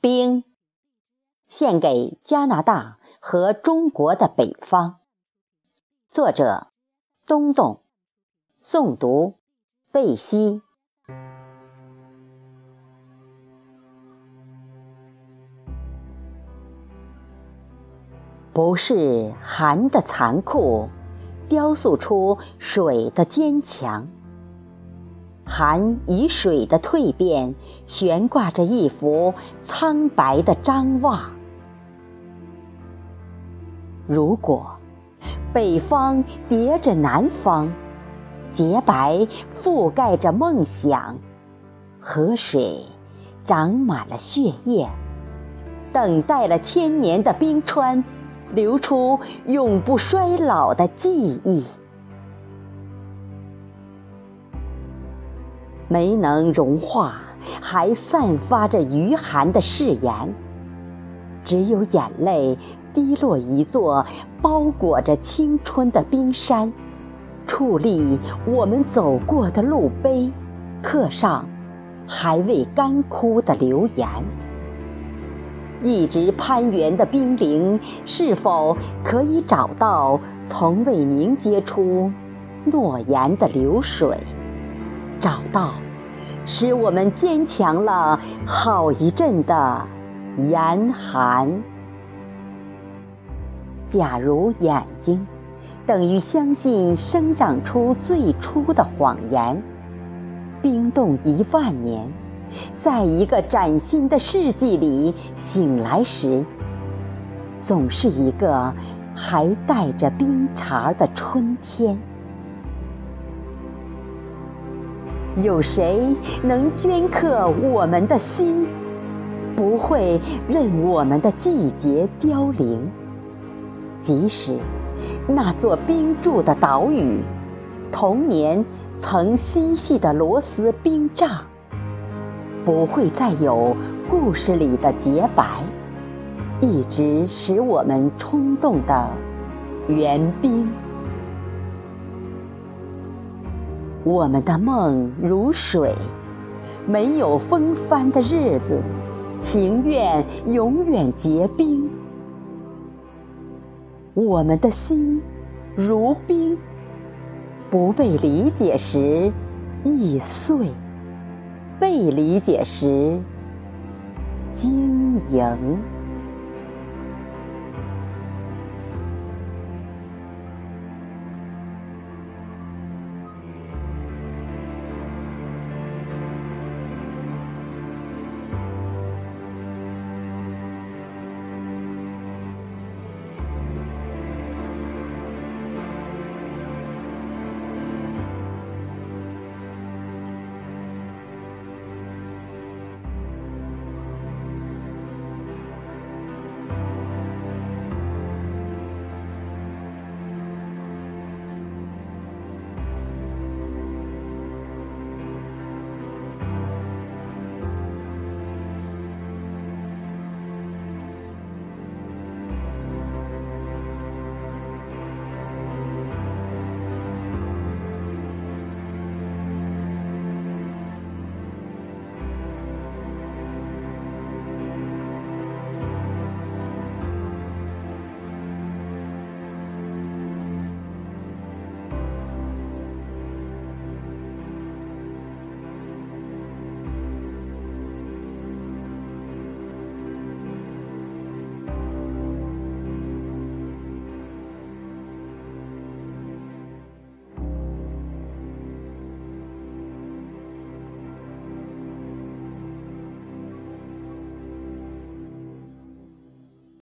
冰，献给加拿大和中国的北方。作者：东东，诵读：贝西。不是寒的残酷，雕塑出水的坚强。寒与水的蜕变，悬挂着一幅苍白的张望。如果北方叠着南方，洁白覆盖着梦想，河水长满了血液，等待了千年的冰川，流出永不衰老的记忆。没能融化，还散发着余寒的誓言。只有眼泪滴落一座包裹着青春的冰山，矗立我们走过的路碑，刻上还未干枯的留言。一直攀援的冰凌，是否可以找到从未凝结出诺言的流水？找到，使我们坚强了好一阵的严寒。假如眼睛等于相信生长出最初的谎言，冰冻一万年，在一个崭新的世纪里醒来时，总是一个还带着冰碴的春天。有谁能镌刻我们的心，不会任我们的季节凋零？即使那座冰柱的岛屿，童年曾嬉戏的螺丝冰杖，不会再有故事里的洁白，一直使我们冲动的援冰。我们的梦如水，没有风帆的日子，情愿永远结冰。我们的心如冰，不被理解时易碎，被理解时晶莹。